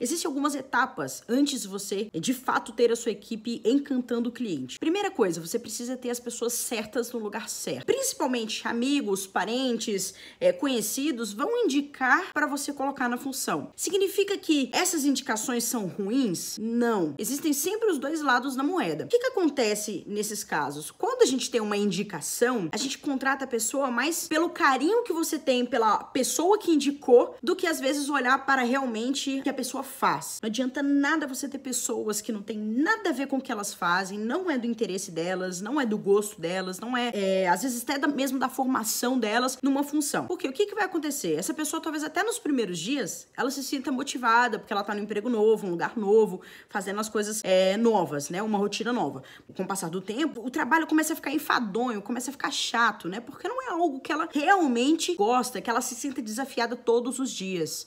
Existem algumas etapas antes de você, de fato, ter a sua equipe encantando o cliente. Primeira coisa, você precisa ter as pessoas certas no lugar certo. Principalmente amigos, parentes, é, conhecidos vão indicar para você colocar na função. Significa que essas indicações são ruins? Não. Existem sempre os dois lados da moeda. O que, que acontece nesses casos? Quando a gente tem uma indicação, a gente contrata a pessoa mais pelo carinho que você tem pela pessoa que indicou do que às vezes olhar para realmente que a pessoa faz. Não adianta nada você ter pessoas que não tem nada a ver com o que elas fazem, não é do interesse delas, não é do gosto delas, não é, é às vezes até da, mesmo da formação delas numa função. Porque o que, que vai acontecer? Essa pessoa, talvez até nos primeiros dias, ela se sinta motivada, porque ela tá no emprego novo, um lugar novo, fazendo as coisas é, novas, né? Uma rotina nova. Com o passar do tempo, o trabalho começa a ficar enfadonho, começa a ficar chato, né? Porque não é algo que ela realmente gosta, que ela se sinta desafiada todos os dias.